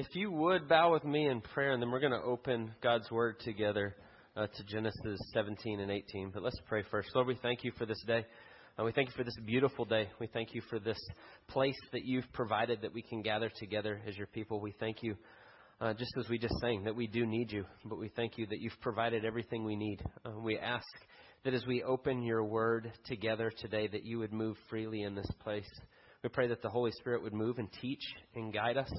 If you would bow with me in prayer, and then we're going to open God's Word together uh, to Genesis 17 and 18. But let's pray first. Lord, we thank you for this day. Uh, we thank you for this beautiful day. We thank you for this place that you've provided that we can gather together as your people. We thank you, uh, just as we just sang, that we do need you. But we thank you that you've provided everything we need. Uh, we ask that as we open your Word together today, that you would move freely in this place. We pray that the Holy Spirit would move and teach and guide us,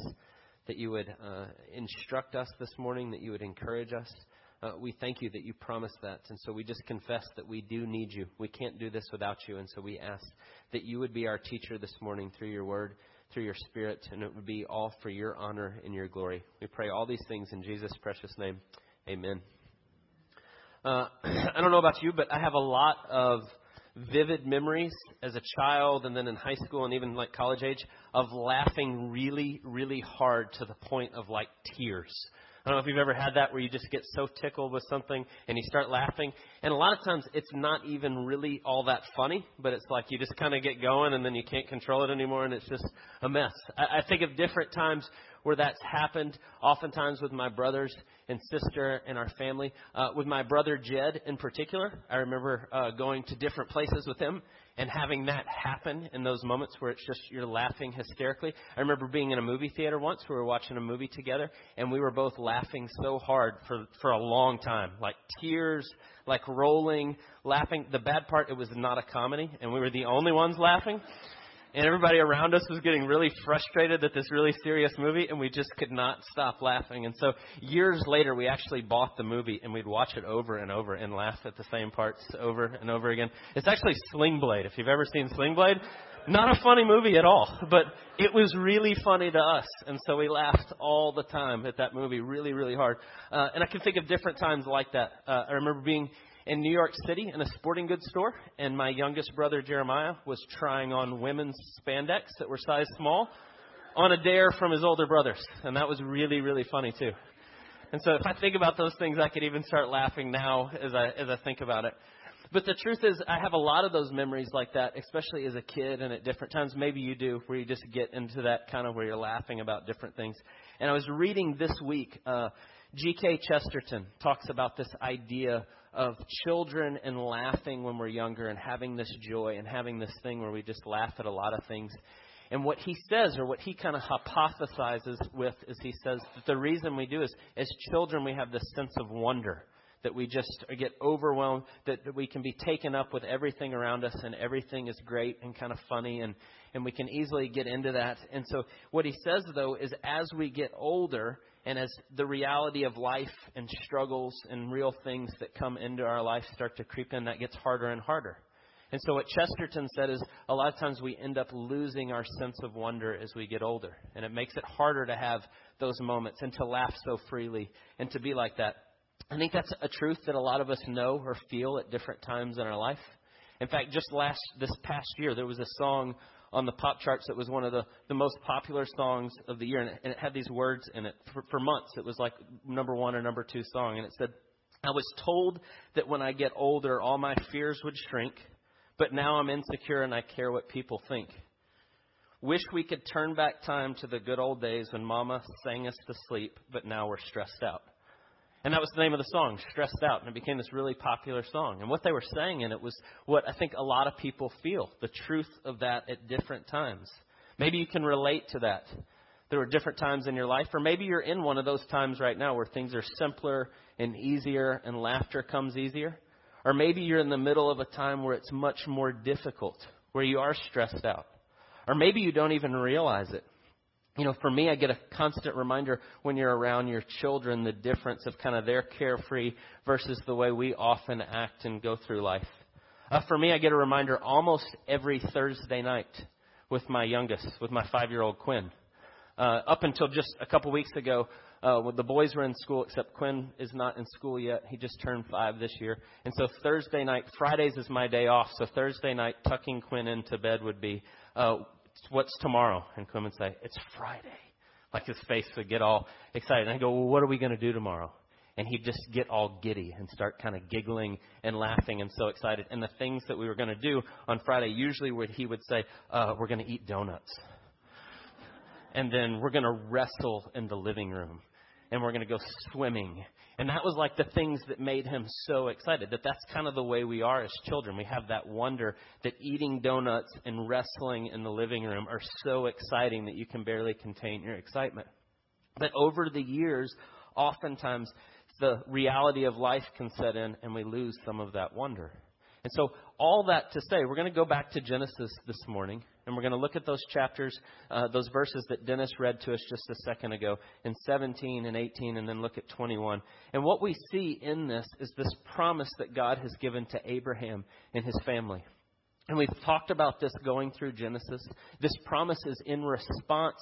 that you would uh, instruct us this morning, that you would encourage us. Uh, we thank you that you promised that. And so we just confess that we do need you. We can't do this without you. And so we ask that you would be our teacher this morning through your word, through your spirit, and it would be all for your honor and your glory. We pray all these things in Jesus' precious name. Amen. Uh, I don't know about you, but I have a lot of vivid memories as a child and then in high school and even like college age of laughing really, really hard to the point of like tears. I don't know if you've ever had that where you just get so tickled with something and you start laughing. And a lot of times it's not even really all that funny, but it's like you just kind of get going and then you can't control it anymore and it's just a mess. I, I think of different times where that's happened, oftentimes with my brothers and sister and our family. Uh, with my brother Jed in particular, I remember uh, going to different places with him and having that happen in those moments where it's just you're laughing hysterically. I remember being in a movie theater once. where We were watching a movie together, and we were both laughing so hard for for a long time, like tears, like rolling, laughing. The bad part, it was not a comedy, and we were the only ones laughing and everybody around us was getting really frustrated at this really serious movie, and we just could not stop laughing. And so years later, we actually bought the movie, and we'd watch it over and over and laugh at the same parts over and over again. It's actually Sling Blade. If you've ever seen Sling Blade, not a funny movie at all, but it was really funny to us, and so we laughed all the time at that movie, really, really hard. Uh, and I can think of different times like that. Uh, I remember being in New York City in a sporting goods store, and my youngest brother Jeremiah was trying on women's spandex that were size small on a dare from his older brothers, and that was really really funny too. And so if I think about those things, I could even start laughing now as I as I think about it. But the truth is, I have a lot of those memories like that, especially as a kid and at different times. Maybe you do, where you just get into that kind of where you're laughing about different things. And I was reading this week, uh, G.K. Chesterton talks about this idea of children and laughing when we're younger and having this joy and having this thing where we just laugh at a lot of things. And what he says, or what he kind of hypothesizes with, is he says that the reason we do is, as children, we have this sense of wonder that we just get overwhelmed, that, that we can be taken up with everything around us and everything is great and kind of funny and, and we can easily get into that. And so what he says though is as we get older and as the reality of life and struggles and real things that come into our life start to creep in, that gets harder and harder. And so what Chesterton said is a lot of times we end up losing our sense of wonder as we get older. And it makes it harder to have those moments and to laugh so freely and to be like that. I think that's a truth that a lot of us know or feel at different times in our life. In fact, just last this past year, there was a song on the pop charts that was one of the, the most popular songs of the year, and it, and it had these words in it for, for months. It was like number one or number two song, and it said, "I was told that when I get older, all my fears would shrink, but now I'm insecure and I care what people think." Wish we could turn back time to the good old days when Mama sang us to sleep, but now we're stressed out. And that was the name of the song, Stressed Out. And it became this really popular song. And what they were saying in it was what I think a lot of people feel the truth of that at different times. Maybe you can relate to that. There were different times in your life, or maybe you're in one of those times right now where things are simpler and easier and laughter comes easier. Or maybe you're in the middle of a time where it's much more difficult, where you are stressed out. Or maybe you don't even realize it you know, for me, I get a constant reminder when you're around your children the difference of kind of their carefree versus the way we often act and go through life. Uh, for me, I get a reminder almost every Thursday night with my youngest, with my five year old Quinn. Uh, up until just a couple weeks ago, uh, when the boys were in school, except Quinn is not in school yet. He just turned five this year. And so Thursday night, Fridays is my day off. So Thursday night, tucking Quinn into bed would be uh, what's tomorrow? And come and say, it's Friday. Like his face would get all excited. And I go, well, what are we going to do tomorrow? And he'd just get all giddy and start kind of giggling and laughing and so excited. And the things that we were going to do on Friday, usually what he would say, uh, we're going to eat donuts. and then we're going to wrestle in the living room and we're going to go swimming. And that was like the things that made him so excited. That that's kind of the way we are as children. We have that wonder that eating donuts and wrestling in the living room are so exciting that you can barely contain your excitement. But over the years, oftentimes the reality of life can set in and we lose some of that wonder. And so, all that to say, we're going to go back to Genesis this morning, and we're going to look at those chapters, uh, those verses that Dennis read to us just a second ago, in 17 and 18, and then look at 21. And what we see in this is this promise that God has given to Abraham and his family. And we've talked about this going through Genesis. This promise is in response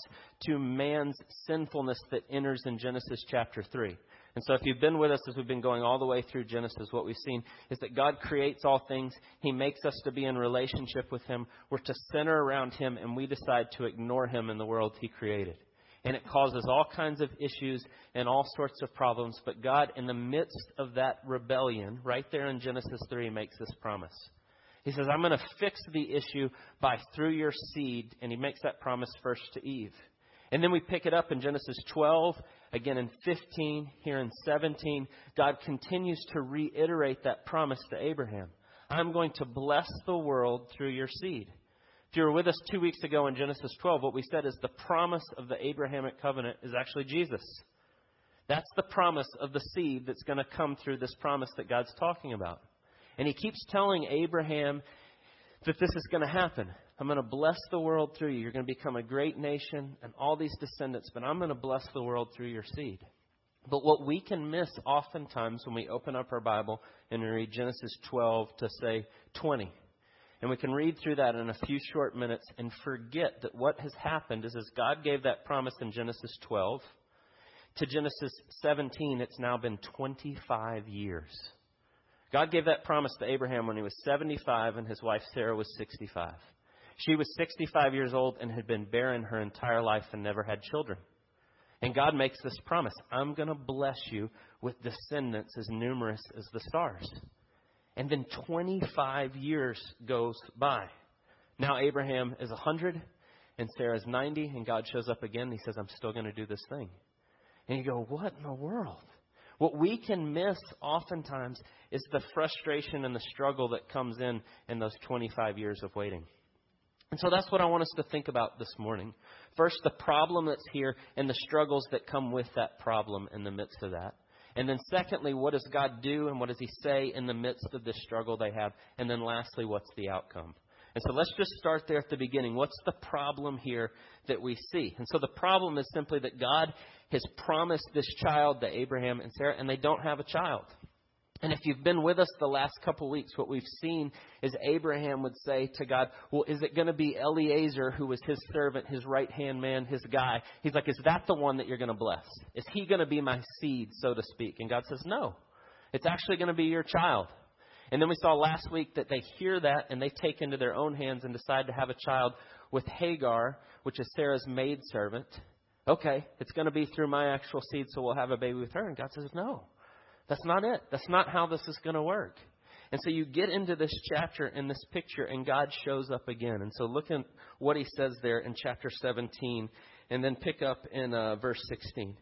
to man's sinfulness that enters in Genesis chapter 3. And so, if you've been with us as we've been going all the way through Genesis, what we've seen is that God creates all things. He makes us to be in relationship with Him. We're to center around Him, and we decide to ignore Him in the world He created. And it causes all kinds of issues and all sorts of problems. But God, in the midst of that rebellion, right there in Genesis 3, makes this promise. He says, I'm going to fix the issue by through your seed. And He makes that promise first to Eve. And then we pick it up in Genesis 12 Again, in 15, here in 17, God continues to reiterate that promise to Abraham. I'm going to bless the world through your seed. If you were with us two weeks ago in Genesis 12, what we said is the promise of the Abrahamic covenant is actually Jesus. That's the promise of the seed that's going to come through this promise that God's talking about. And he keeps telling Abraham that this is going to happen. I'm going to bless the world through you. You're going to become a great nation and all these descendants, but I'm going to bless the world through your seed. But what we can miss oftentimes when we open up our Bible and we read Genesis 12 to say 20, and we can read through that in a few short minutes and forget that what has happened is as God gave that promise in Genesis 12 to Genesis 17, it's now been 25 years. God gave that promise to Abraham when he was 75 and his wife Sarah was 65. She was 65 years old and had been barren her entire life and never had children. And God makes this promise I'm going to bless you with descendants as numerous as the stars. And then 25 years goes by. Now Abraham is 100 and Sarah is 90, and God shows up again. And he says, I'm still going to do this thing. And you go, What in the world? What we can miss oftentimes is the frustration and the struggle that comes in in those 25 years of waiting. And so that's what I want us to think about this morning. First, the problem that's here and the struggles that come with that problem in the midst of that. And then, secondly, what does God do and what does He say in the midst of this struggle they have? And then, lastly, what's the outcome? And so let's just start there at the beginning. What's the problem here that we see? And so the problem is simply that God has promised this child to Abraham and Sarah, and they don't have a child. And if you've been with us the last couple of weeks, what we've seen is Abraham would say to God, Well, is it going to be Eliezer, who was his servant, his right hand man, his guy? He's like, Is that the one that you're going to bless? Is he going to be my seed, so to speak? And God says, No. It's actually going to be your child. And then we saw last week that they hear that and they take into their own hands and decide to have a child with Hagar, which is Sarah's maidservant. Okay, it's going to be through my actual seed, so we'll have a baby with her. And God says, No. That's not it. That's not how this is going to work. And so you get into this chapter and this picture, and God shows up again. And so look at what he says there in chapter 17, and then pick up in uh, verse 16.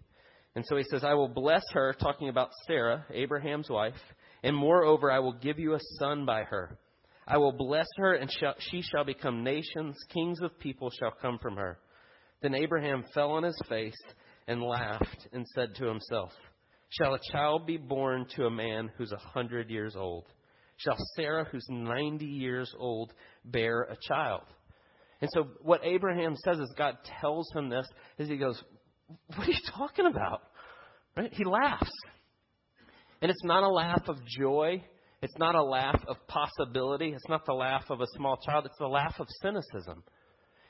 And so he says, I will bless her, talking about Sarah, Abraham's wife, and moreover, I will give you a son by her. I will bless her, and she shall become nations. Kings of people shall come from her. Then Abraham fell on his face and laughed and said to himself, Shall a child be born to a man who's a hundred years old? Shall Sarah, who's 90 years old, bear a child? And so what Abraham says is God tells him this is he goes, What are you talking about? Right? He laughs. And it's not a laugh of joy. It's not a laugh of possibility. It's not the laugh of a small child. It's the laugh of cynicism.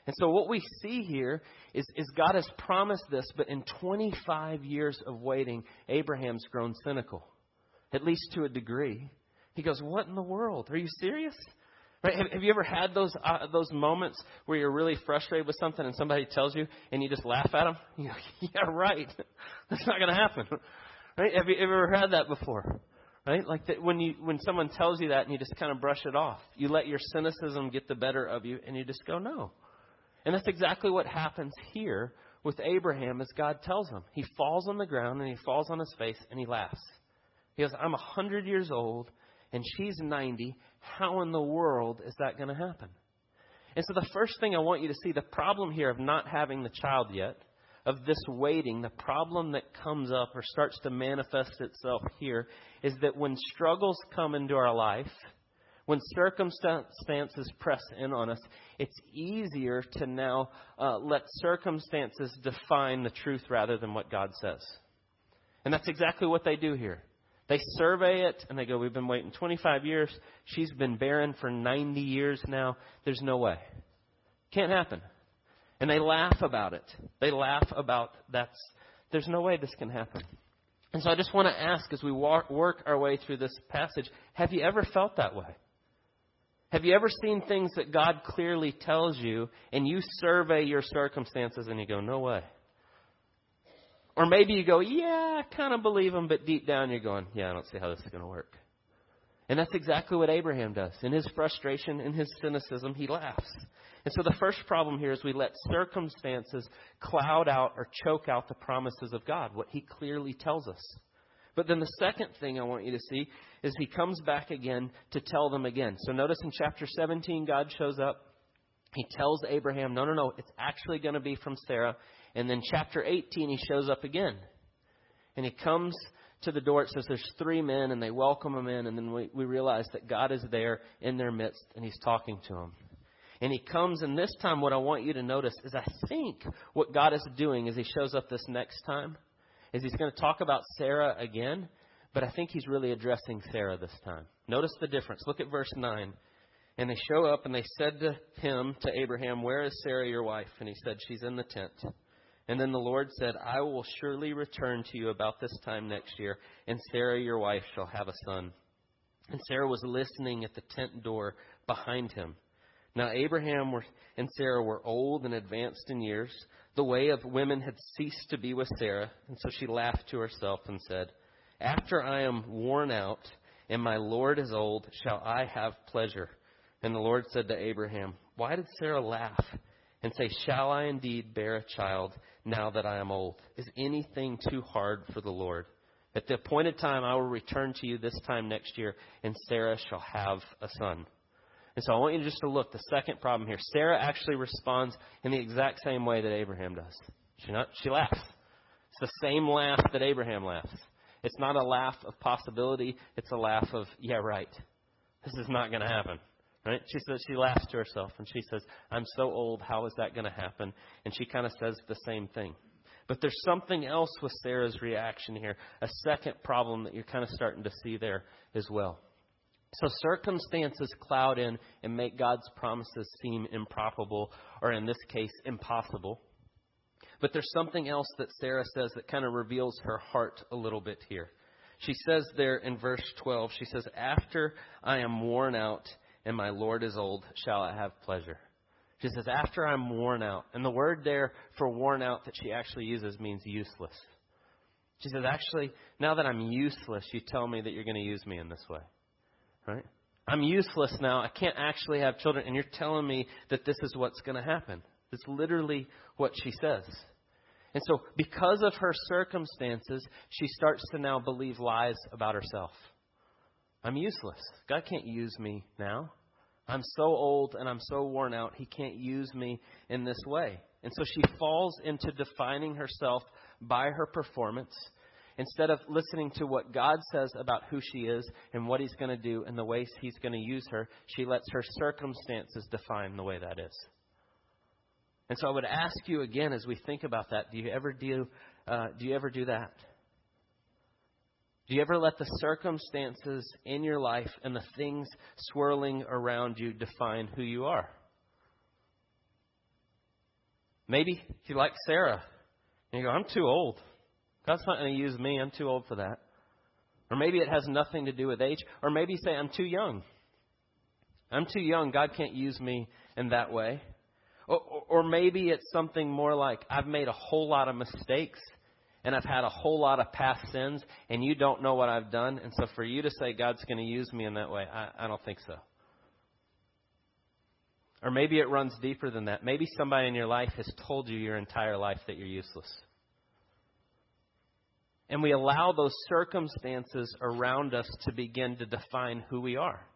And so what we see here is, is God has promised this, but in 25 years of waiting, Abraham's grown cynical, at least to a degree. He goes, "What in the world? Are you serious?" Right? Have, have you ever had those uh, those moments where you're really frustrated with something and somebody tells you and you just laugh at them? You go, "Yeah, right. That's not going to happen." Right? Have you ever had that before? Right? Like that when you when someone tells you that and you just kind of brush it off. You let your cynicism get the better of you and you just go, "No." And that's exactly what happens here with Abraham is God tells him. He falls on the ground and he falls on his face and he laughs. He goes, I'm a 100 years old and she's 90. How in the world is that going to happen? And so the first thing I want you to see the problem here of not having the child yet, of this waiting, the problem that comes up or starts to manifest itself here is that when struggles come into our life, when circumstances press in on us, it's easier to now uh, let circumstances define the truth rather than what God says. And that's exactly what they do here. They survey it and they go, We've been waiting 25 years. She's been barren for 90 years now. There's no way. Can't happen. And they laugh about it. They laugh about that's, there's no way this can happen. And so I just want to ask as we work our way through this passage, have you ever felt that way? Have you ever seen things that God clearly tells you and you survey your circumstances and you go, no way? Or maybe you go, yeah, I kind of believe him, but deep down you're going, yeah, I don't see how this is going to work. And that's exactly what Abraham does. In his frustration, in his cynicism, he laughs. And so the first problem here is we let circumstances cloud out or choke out the promises of God, what he clearly tells us. But then the second thing I want you to see is he comes back again to tell them again. So notice in chapter 17, God shows up. He tells Abraham, no, no, no, it's actually going to be from Sarah. And then chapter 18, he shows up again. And he comes to the door. It says there's three men, and they welcome him in. And then we, we realize that God is there in their midst, and he's talking to them. And he comes, and this time, what I want you to notice is I think what God is doing as he shows up this next time is he's going to talk about Sarah again, but I think he's really addressing Sarah this time. Notice the difference. Look at verse 9. And they show up and they said to him, to Abraham, Where is Sarah your wife? And he said, She's in the tent. And then the Lord said, I will surely return to you about this time next year, and Sarah your wife shall have a son. And Sarah was listening at the tent door behind him. Now Abraham and Sarah were old and advanced in years. The way of women had ceased to be with Sarah, and so she laughed to herself and said, After I am worn out and my Lord is old, shall I have pleasure? And the Lord said to Abraham, Why did Sarah laugh and say, Shall I indeed bear a child now that I am old? Is anything too hard for the Lord? At the appointed time I will return to you this time next year, and Sarah shall have a son. And so I want you just to look. The second problem here Sarah actually responds in the exact same way that Abraham does. She, not, she laughs. It's the same laugh that Abraham laughs. It's not a laugh of possibility, it's a laugh of, yeah, right. This is not going to happen. Right? She says she laughs to herself and she says, I'm so old, how is that going to happen? And she kind of says the same thing. But there's something else with Sarah's reaction here, a second problem that you're kind of starting to see there as well. So circumstances cloud in and make God's promises seem improbable, or in this case, impossible. But there's something else that Sarah says that kind of reveals her heart a little bit here. She says there in verse 12, she says, After I am worn out and my Lord is old, shall I have pleasure? She says, After I'm worn out. And the word there for worn out that she actually uses means useless. She says, Actually, now that I'm useless, you tell me that you're going to use me in this way. Right? I'm useless now. I can't actually have children. And you're telling me that this is what's going to happen. It's literally what she says. And so, because of her circumstances, she starts to now believe lies about herself. I'm useless. God can't use me now. I'm so old and I'm so worn out, He can't use me in this way. And so she falls into defining herself by her performance Instead of listening to what God says about who she is and what He's going to do and the ways He's going to use her, she lets her circumstances define the way that is. And so I would ask you again as we think about that: Do you ever do? Uh, do you ever do that? Do you ever let the circumstances in your life and the things swirling around you define who you are? Maybe you like Sarah, and you go, "I'm too old. God's not going to use me. I'm too old for that. Or maybe it has nothing to do with age. Or maybe say, I'm too young. I'm too young. God can't use me in that way. Or, or maybe it's something more like, I've made a whole lot of mistakes and I've had a whole lot of past sins and you don't know what I've done. And so for you to say God's going to use me in that way, I, I don't think so. Or maybe it runs deeper than that. Maybe somebody in your life has told you your entire life that you're useless. And we allow those circumstances around us to begin to define who we are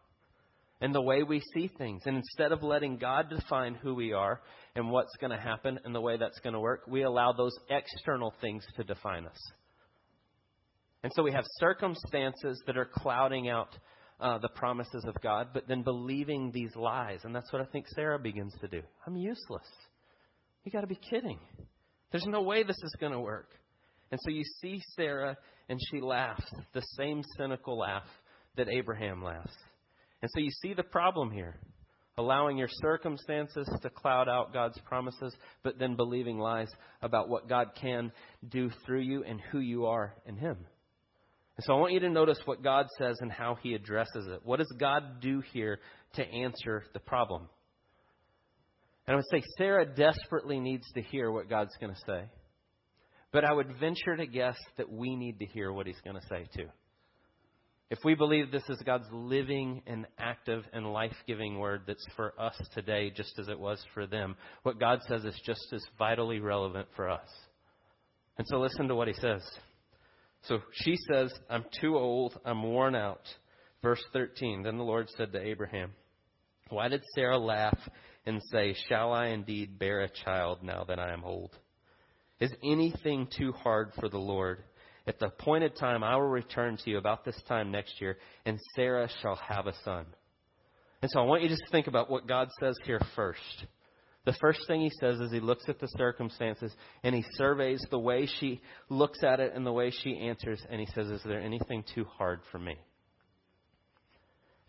and the way we see things. And instead of letting God define who we are and what's going to happen and the way that's going to work, we allow those external things to define us. And so we have circumstances that are clouding out uh, the promises of God, but then believing these lies. And that's what I think Sarah begins to do. I'm useless. You got to be kidding. There's no way this is going to work. And so you see Sarah, and she laughs, the same cynical laugh that Abraham laughs. And so you see the problem here allowing your circumstances to cloud out God's promises, but then believing lies about what God can do through you and who you are in Him. And so I want you to notice what God says and how He addresses it. What does God do here to answer the problem? And I would say Sarah desperately needs to hear what God's going to say. But I would venture to guess that we need to hear what He's going to say too. If we believe this is God's living and active and life giving word that's for us today, just as it was for them, what God says is just as vitally relevant for us. And so listen to what He says. So she says, I'm too old, I'm worn out. Verse 13 Then the Lord said to Abraham, Why did Sarah laugh and say, Shall I indeed bear a child now that I am old? Is anything too hard for the Lord? At the appointed time, I will return to you about this time next year, and Sarah shall have a son. And so I want you to just think about what God says here first. The first thing he says is he looks at the circumstances and he surveys the way she looks at it and the way she answers, and he says, Is there anything too hard for me?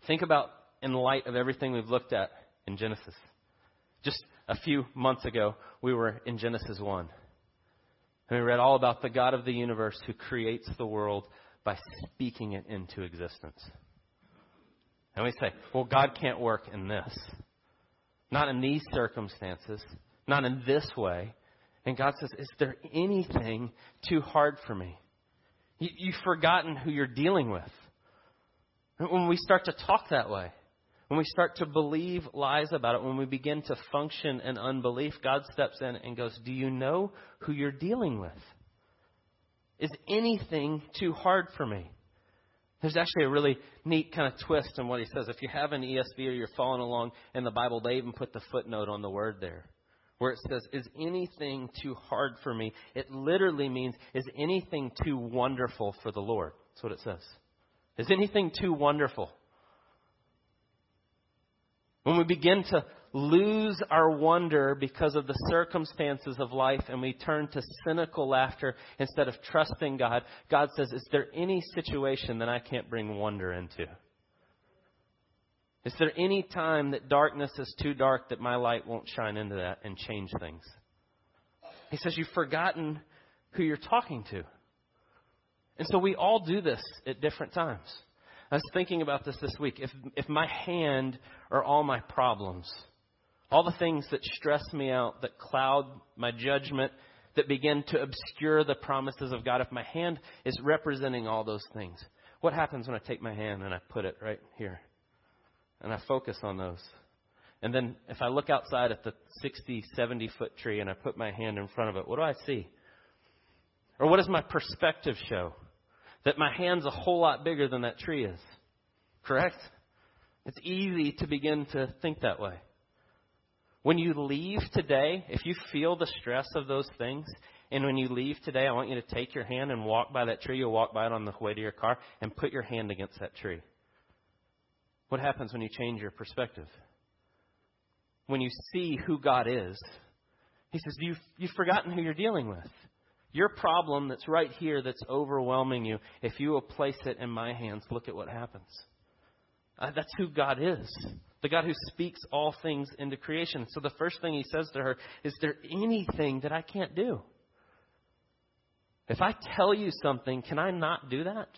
Think about in light of everything we've looked at in Genesis. Just a few months ago, we were in Genesis 1. And we read all about the God of the universe who creates the world by speaking it into existence. And we say, well, God can't work in this. Not in these circumstances, not in this way. And God says, Is there anything too hard for me? You, have forgotten who you're dealing with. When we start to talk that way, when we start to believe lies about it, when we begin to function in unbelief, God steps in and goes, Do you know who you're dealing with? Is anything too hard for me? There's actually a really neat kind of twist in what he says. If you have an ESV or you're following along in the Bible, they even put the footnote on the word there where it says, Is anything too hard for me? It literally means, Is anything too wonderful for the Lord? That's what it says. Is anything too wonderful? When we begin to lose our wonder because of the circumstances of life and we turn to cynical laughter instead of trusting God, God says, Is there any situation that I can't bring wonder into? Is there any time that darkness is too dark that my light won't shine into that and change things? He says, You've forgotten who you're talking to. And so we all do this at different times. I was thinking about this this week. If, if my hand are all my problems, all the things that stress me out, that cloud my judgment, that begin to obscure the promises of God, if my hand is representing all those things, what happens when I take my hand and I put it right here? And I focus on those. And then if I look outside at the 60, 70 foot tree and I put my hand in front of it, what do I see? Or what does my perspective show? That my hand's a whole lot bigger than that tree is. Correct? It's easy to begin to think that way. When you leave today, if you feel the stress of those things, and when you leave today, I want you to take your hand and walk by that tree. You'll walk by it on the way to your car and put your hand against that tree. What happens when you change your perspective? When you see who God is, He says, you've, you've forgotten who you're dealing with. Your problem that's right here that's overwhelming you, if you will place it in my hands, look at what happens. Uh, that's who God is the God who speaks all things into creation. So the first thing he says to her is there anything that I can't do? If I tell you something, can I not do that?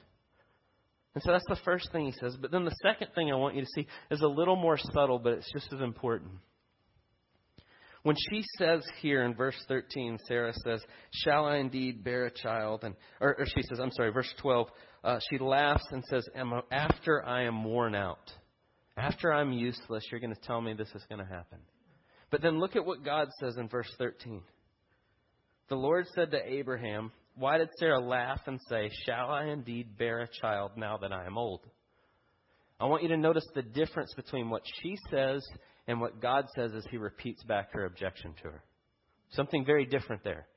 And so that's the first thing he says. But then the second thing I want you to see is a little more subtle, but it's just as important. When she says here in verse 13, Sarah says, Shall I indeed bear a child? And, or, or she says, I'm sorry, verse 12, uh, she laughs and says, After I am worn out After I'm useless, you're going to tell me this is going to happen. But then look at what God says in verse 13. The Lord said to Abraham, Why did Sarah laugh and say, Shall I indeed bear a child now that I am old? I want you to notice the difference between what she says and what God says is he repeats back her objection to her. Something very different there.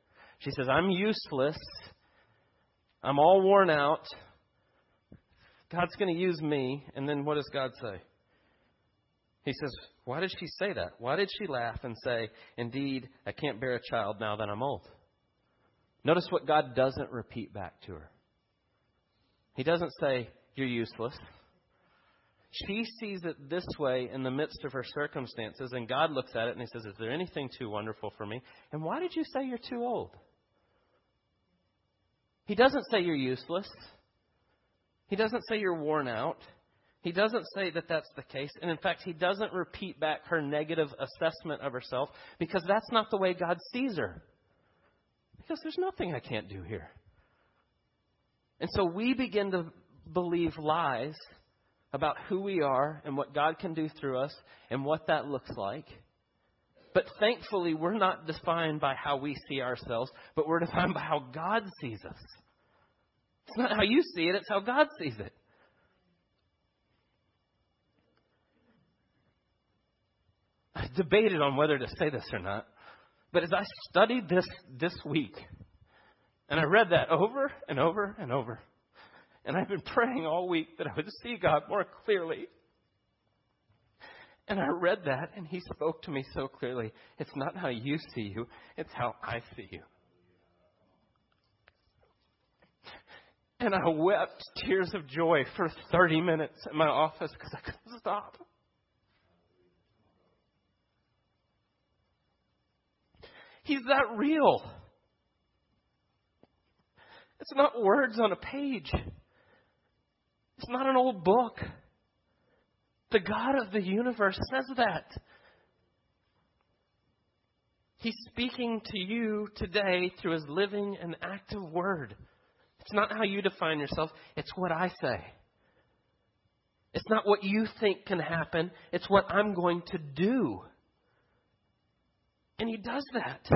She says, I'm useless. I'm all worn out. God's going to use me. And then what does God say? He says, Why did she say that? Why did she laugh and say, Indeed, I can't bear a child now that I'm old? Notice what God doesn't repeat back to her. He doesn't say, You're useless. She sees it this way in the midst of her circumstances, and God looks at it and He says, Is there anything too wonderful for me? And why did you say you're too old? He doesn't say you're useless. He doesn't say you're worn out. He doesn't say that that's the case. And in fact, he doesn't repeat back her negative assessment of herself because that's not the way God sees her. Because there's nothing I can't do here. And so we begin to believe lies about who we are and what God can do through us and what that looks like. But thankfully, we're not defined by how we see ourselves, but we're defined by how God sees us. It's not how you see it, it's how God sees it. I debated on whether to say this or not, but as I studied this this week, and I read that over and over and over, and I've been praying all week that I would see God more clearly. And I read that, and He spoke to me so clearly. It's not how you see you, it's how I see you. And I wept tears of joy for 30 minutes in my office because I couldn't stop. He's that real. It's not words on a page. It's not an old book. The God of the universe says that. He's speaking to you today through his living and active word. It's not how you define yourself, it's what I say. It's not what you think can happen, it's what I'm going to do. And he does that.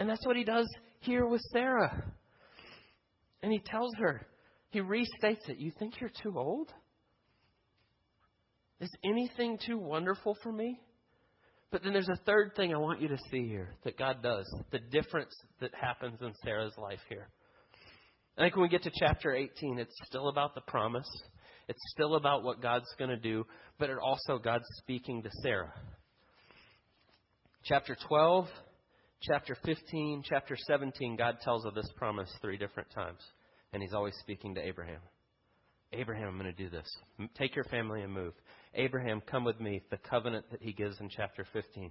And that's what he does here with Sarah. And he tells her, he restates it. You think you're too old? Is anything too wonderful for me? But then there's a third thing I want you to see here that God does, the difference that happens in Sarah's life here. I think when we get to chapter 18, it's still about the promise. It's still about what God's going to do, but it also God's speaking to Sarah. Chapter 12, chapter 15, chapter 17, God tells of this promise three different times. And he's always speaking to Abraham. Abraham, I'm going to do this. Take your family and move. Abraham, come with me. The covenant that he gives in chapter 15.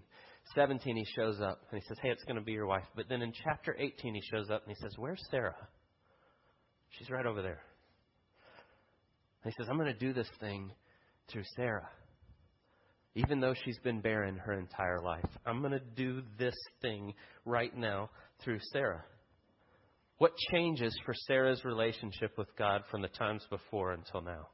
17, he shows up and he says, Hey, it's going to be your wife. But then in chapter 18, he shows up and he says, Where's Sarah? She's right over there. And he says, I'm going to do this thing through Sarah. Even though she's been barren her entire life, I'm going to do this thing right now through Sarah. What changes for Sarah's relationship with God from the times before until now?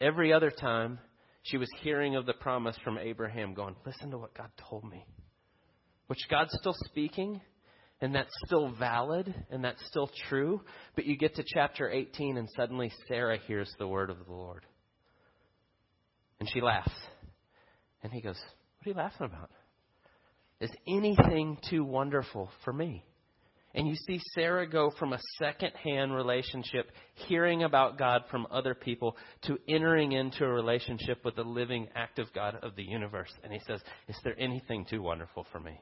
Every other time, she was hearing of the promise from Abraham, going, Listen to what God told me. Which God's still speaking, and that's still valid, and that's still true. But you get to chapter 18, and suddenly Sarah hears the word of the Lord. And she laughs. And he goes, What are you laughing about? Is anything too wonderful for me? And you see Sarah go from a second hand relationship, hearing about God from other people, to entering into a relationship with the living, active God of the universe. And he says, Is there anything too wonderful for me?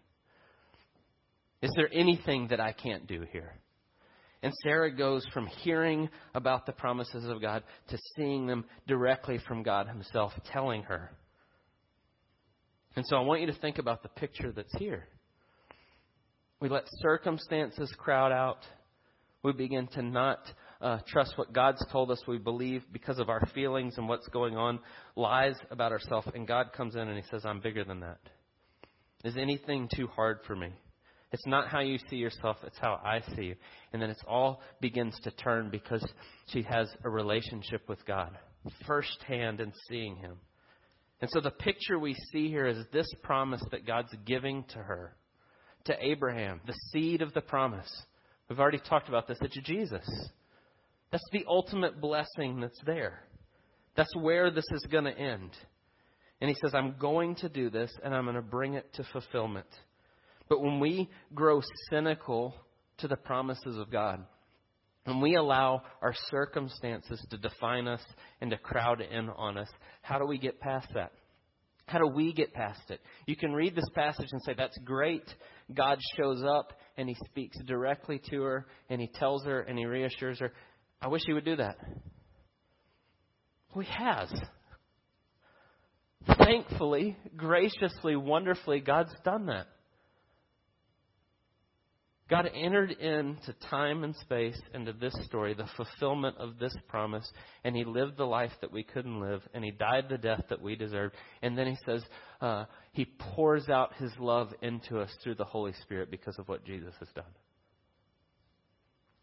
Is there anything that I can't do here? And Sarah goes from hearing about the promises of God to seeing them directly from God Himself telling her. And so I want you to think about the picture that's here. We let circumstances crowd out. We begin to not uh, trust what God's told us. We believe because of our feelings and what's going on, lies about ourselves. And God comes in and He says, I'm bigger than that. Is anything too hard for me? It's not how you see yourself, it's how I see you. And then it all begins to turn because she has a relationship with God. firsthand and seeing him. And so the picture we see here is this promise that God's giving to her, to Abraham, the seed of the promise. We've already talked about this. It's Jesus. That's the ultimate blessing that's there. That's where this is going to end. And he says, I'm going to do this and I'm going to bring it to fulfillment. But when we grow cynical to the promises of God, when we allow our circumstances to define us and to crowd in on us, how do we get past that? How do we get past it? You can read this passage and say, That's great. God shows up and he speaks directly to her and he tells her and he reassures her. I wish he would do that. Well, he has. Thankfully, graciously, wonderfully, God's done that. God entered into time and space into this story, the fulfillment of this promise, and He lived the life that we couldn't live, and He died the death that we deserved. And then He says uh, He pours out His love into us through the Holy Spirit because of what Jesus has done.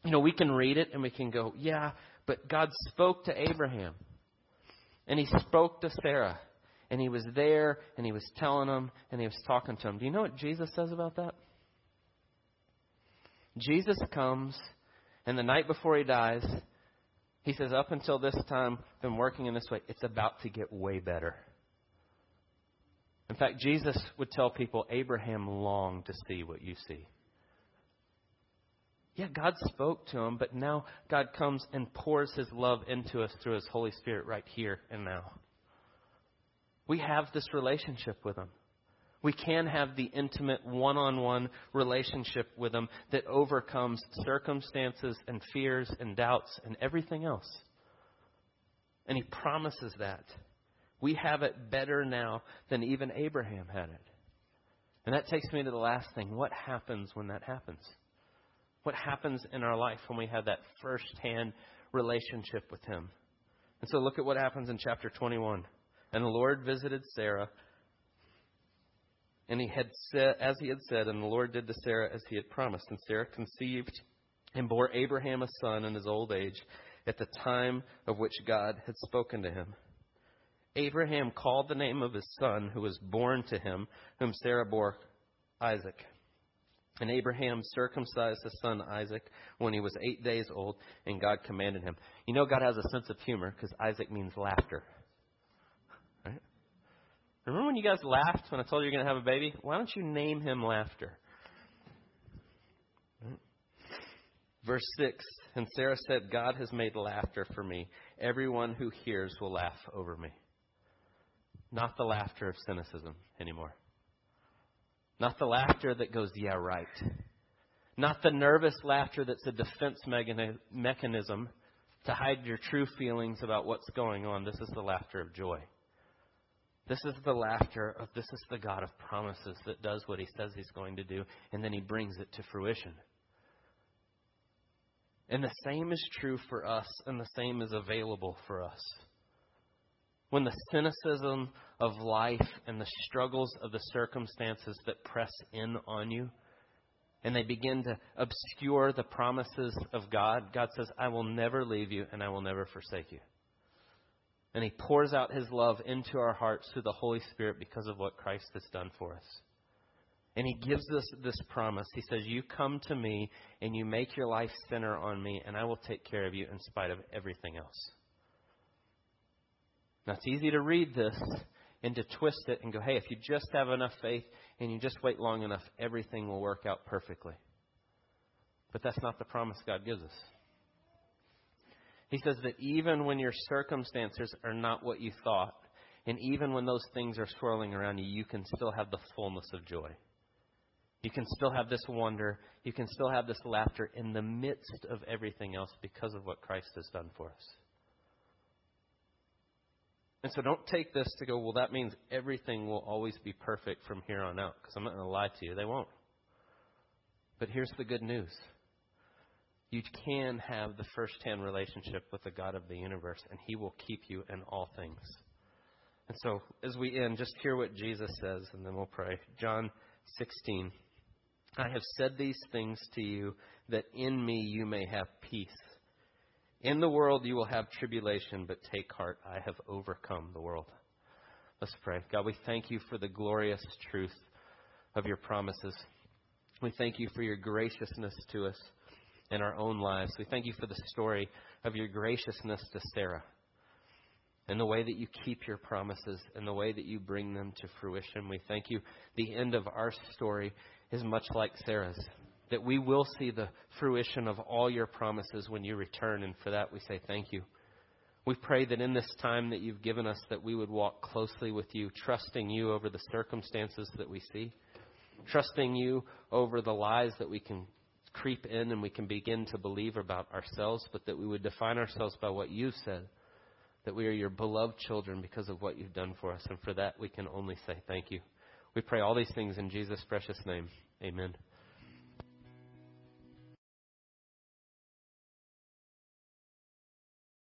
You know, we can read it and we can go, yeah, but God spoke to Abraham, and He spoke to Sarah, and He was there, and He was telling them, and He was talking to them. Do you know what Jesus says about that? Jesus comes, and the night before he dies, he says, Up until this time, I've been working in this way. It's about to get way better. In fact, Jesus would tell people, Abraham longed to see what you see. Yeah, God spoke to him, but now God comes and pours his love into us through his Holy Spirit right here and now. We have this relationship with him. We can have the intimate one on one relationship with Him that overcomes circumstances and fears and doubts and everything else. And He promises that. We have it better now than even Abraham had it. And that takes me to the last thing. What happens when that happens? What happens in our life when we have that first hand relationship with Him? And so look at what happens in chapter 21. And the Lord visited Sarah and he had said, as he had said, and the Lord did to Sarah as he had promised. And Sarah conceived and bore Abraham a son in his old age at the time of which God had spoken to him. Abraham called the name of his son who was born to him, whom Sarah bore Isaac. And Abraham circumcised his son Isaac when he was eight days old, and God commanded him. You know, God has a sense of humor because Isaac means laughter. Right? Remember when you guys laughed when I told you you're going to have a baby? Why don't you name him Laughter? Verse 6 And Sarah said, God has made laughter for me. Everyone who hears will laugh over me. Not the laughter of cynicism anymore. Not the laughter that goes, yeah, right. Not the nervous laughter that's a defense mechanism to hide your true feelings about what's going on. This is the laughter of joy. This is the laughter of this is the God of promises that does what he says he's going to do, and then he brings it to fruition. And the same is true for us, and the same is available for us. When the cynicism of life and the struggles of the circumstances that press in on you, and they begin to obscure the promises of God, God says, I will never leave you and I will never forsake you. And He pours out His love into our hearts through the Holy Spirit because of what Christ has done for us. And He gives us this promise. He says, You come to me and you make your life center on me, and I will take care of you in spite of everything else. Now, it's easy to read this and to twist it and go, hey, if you just have enough faith and you just wait long enough, everything will work out perfectly. But that's not the promise God gives us. He says that even when your circumstances are not what you thought, and even when those things are swirling around you, you can still have the fullness of joy. You can still have this wonder. You can still have this laughter in the midst of everything else because of what Christ has done for us. And so don't take this to go, well, that means everything will always be perfect from here on out. Because I'm not going to lie to you, they won't. But here's the good news you can have the first hand relationship with the God of the universe, and He will keep you in all things. And so, as we end, just hear what Jesus says, and then we'll pray. John 16. I have said these things to you that in me you may have peace. In the world you will have tribulation, but take heart. I have overcome the world. Let's pray. God, we thank you for the glorious truth of your promises. We thank you for your graciousness to us in our own lives. We thank you for the story of your graciousness to Sarah and the way that you keep your promises and the way that you bring them to fruition. We thank you. The end of our story is much like Sarah's that we will see the fruition of all your promises when you return. And for that, we say thank you. We pray that in this time that you've given us, that we would walk closely with you, trusting you over the circumstances that we see, trusting you over the lies that we can creep in and we can begin to believe about ourselves, but that we would define ourselves by what you've said, that we are your beloved children because of what you've done for us. And for that, we can only say thank you. We pray all these things in Jesus' precious name. Amen.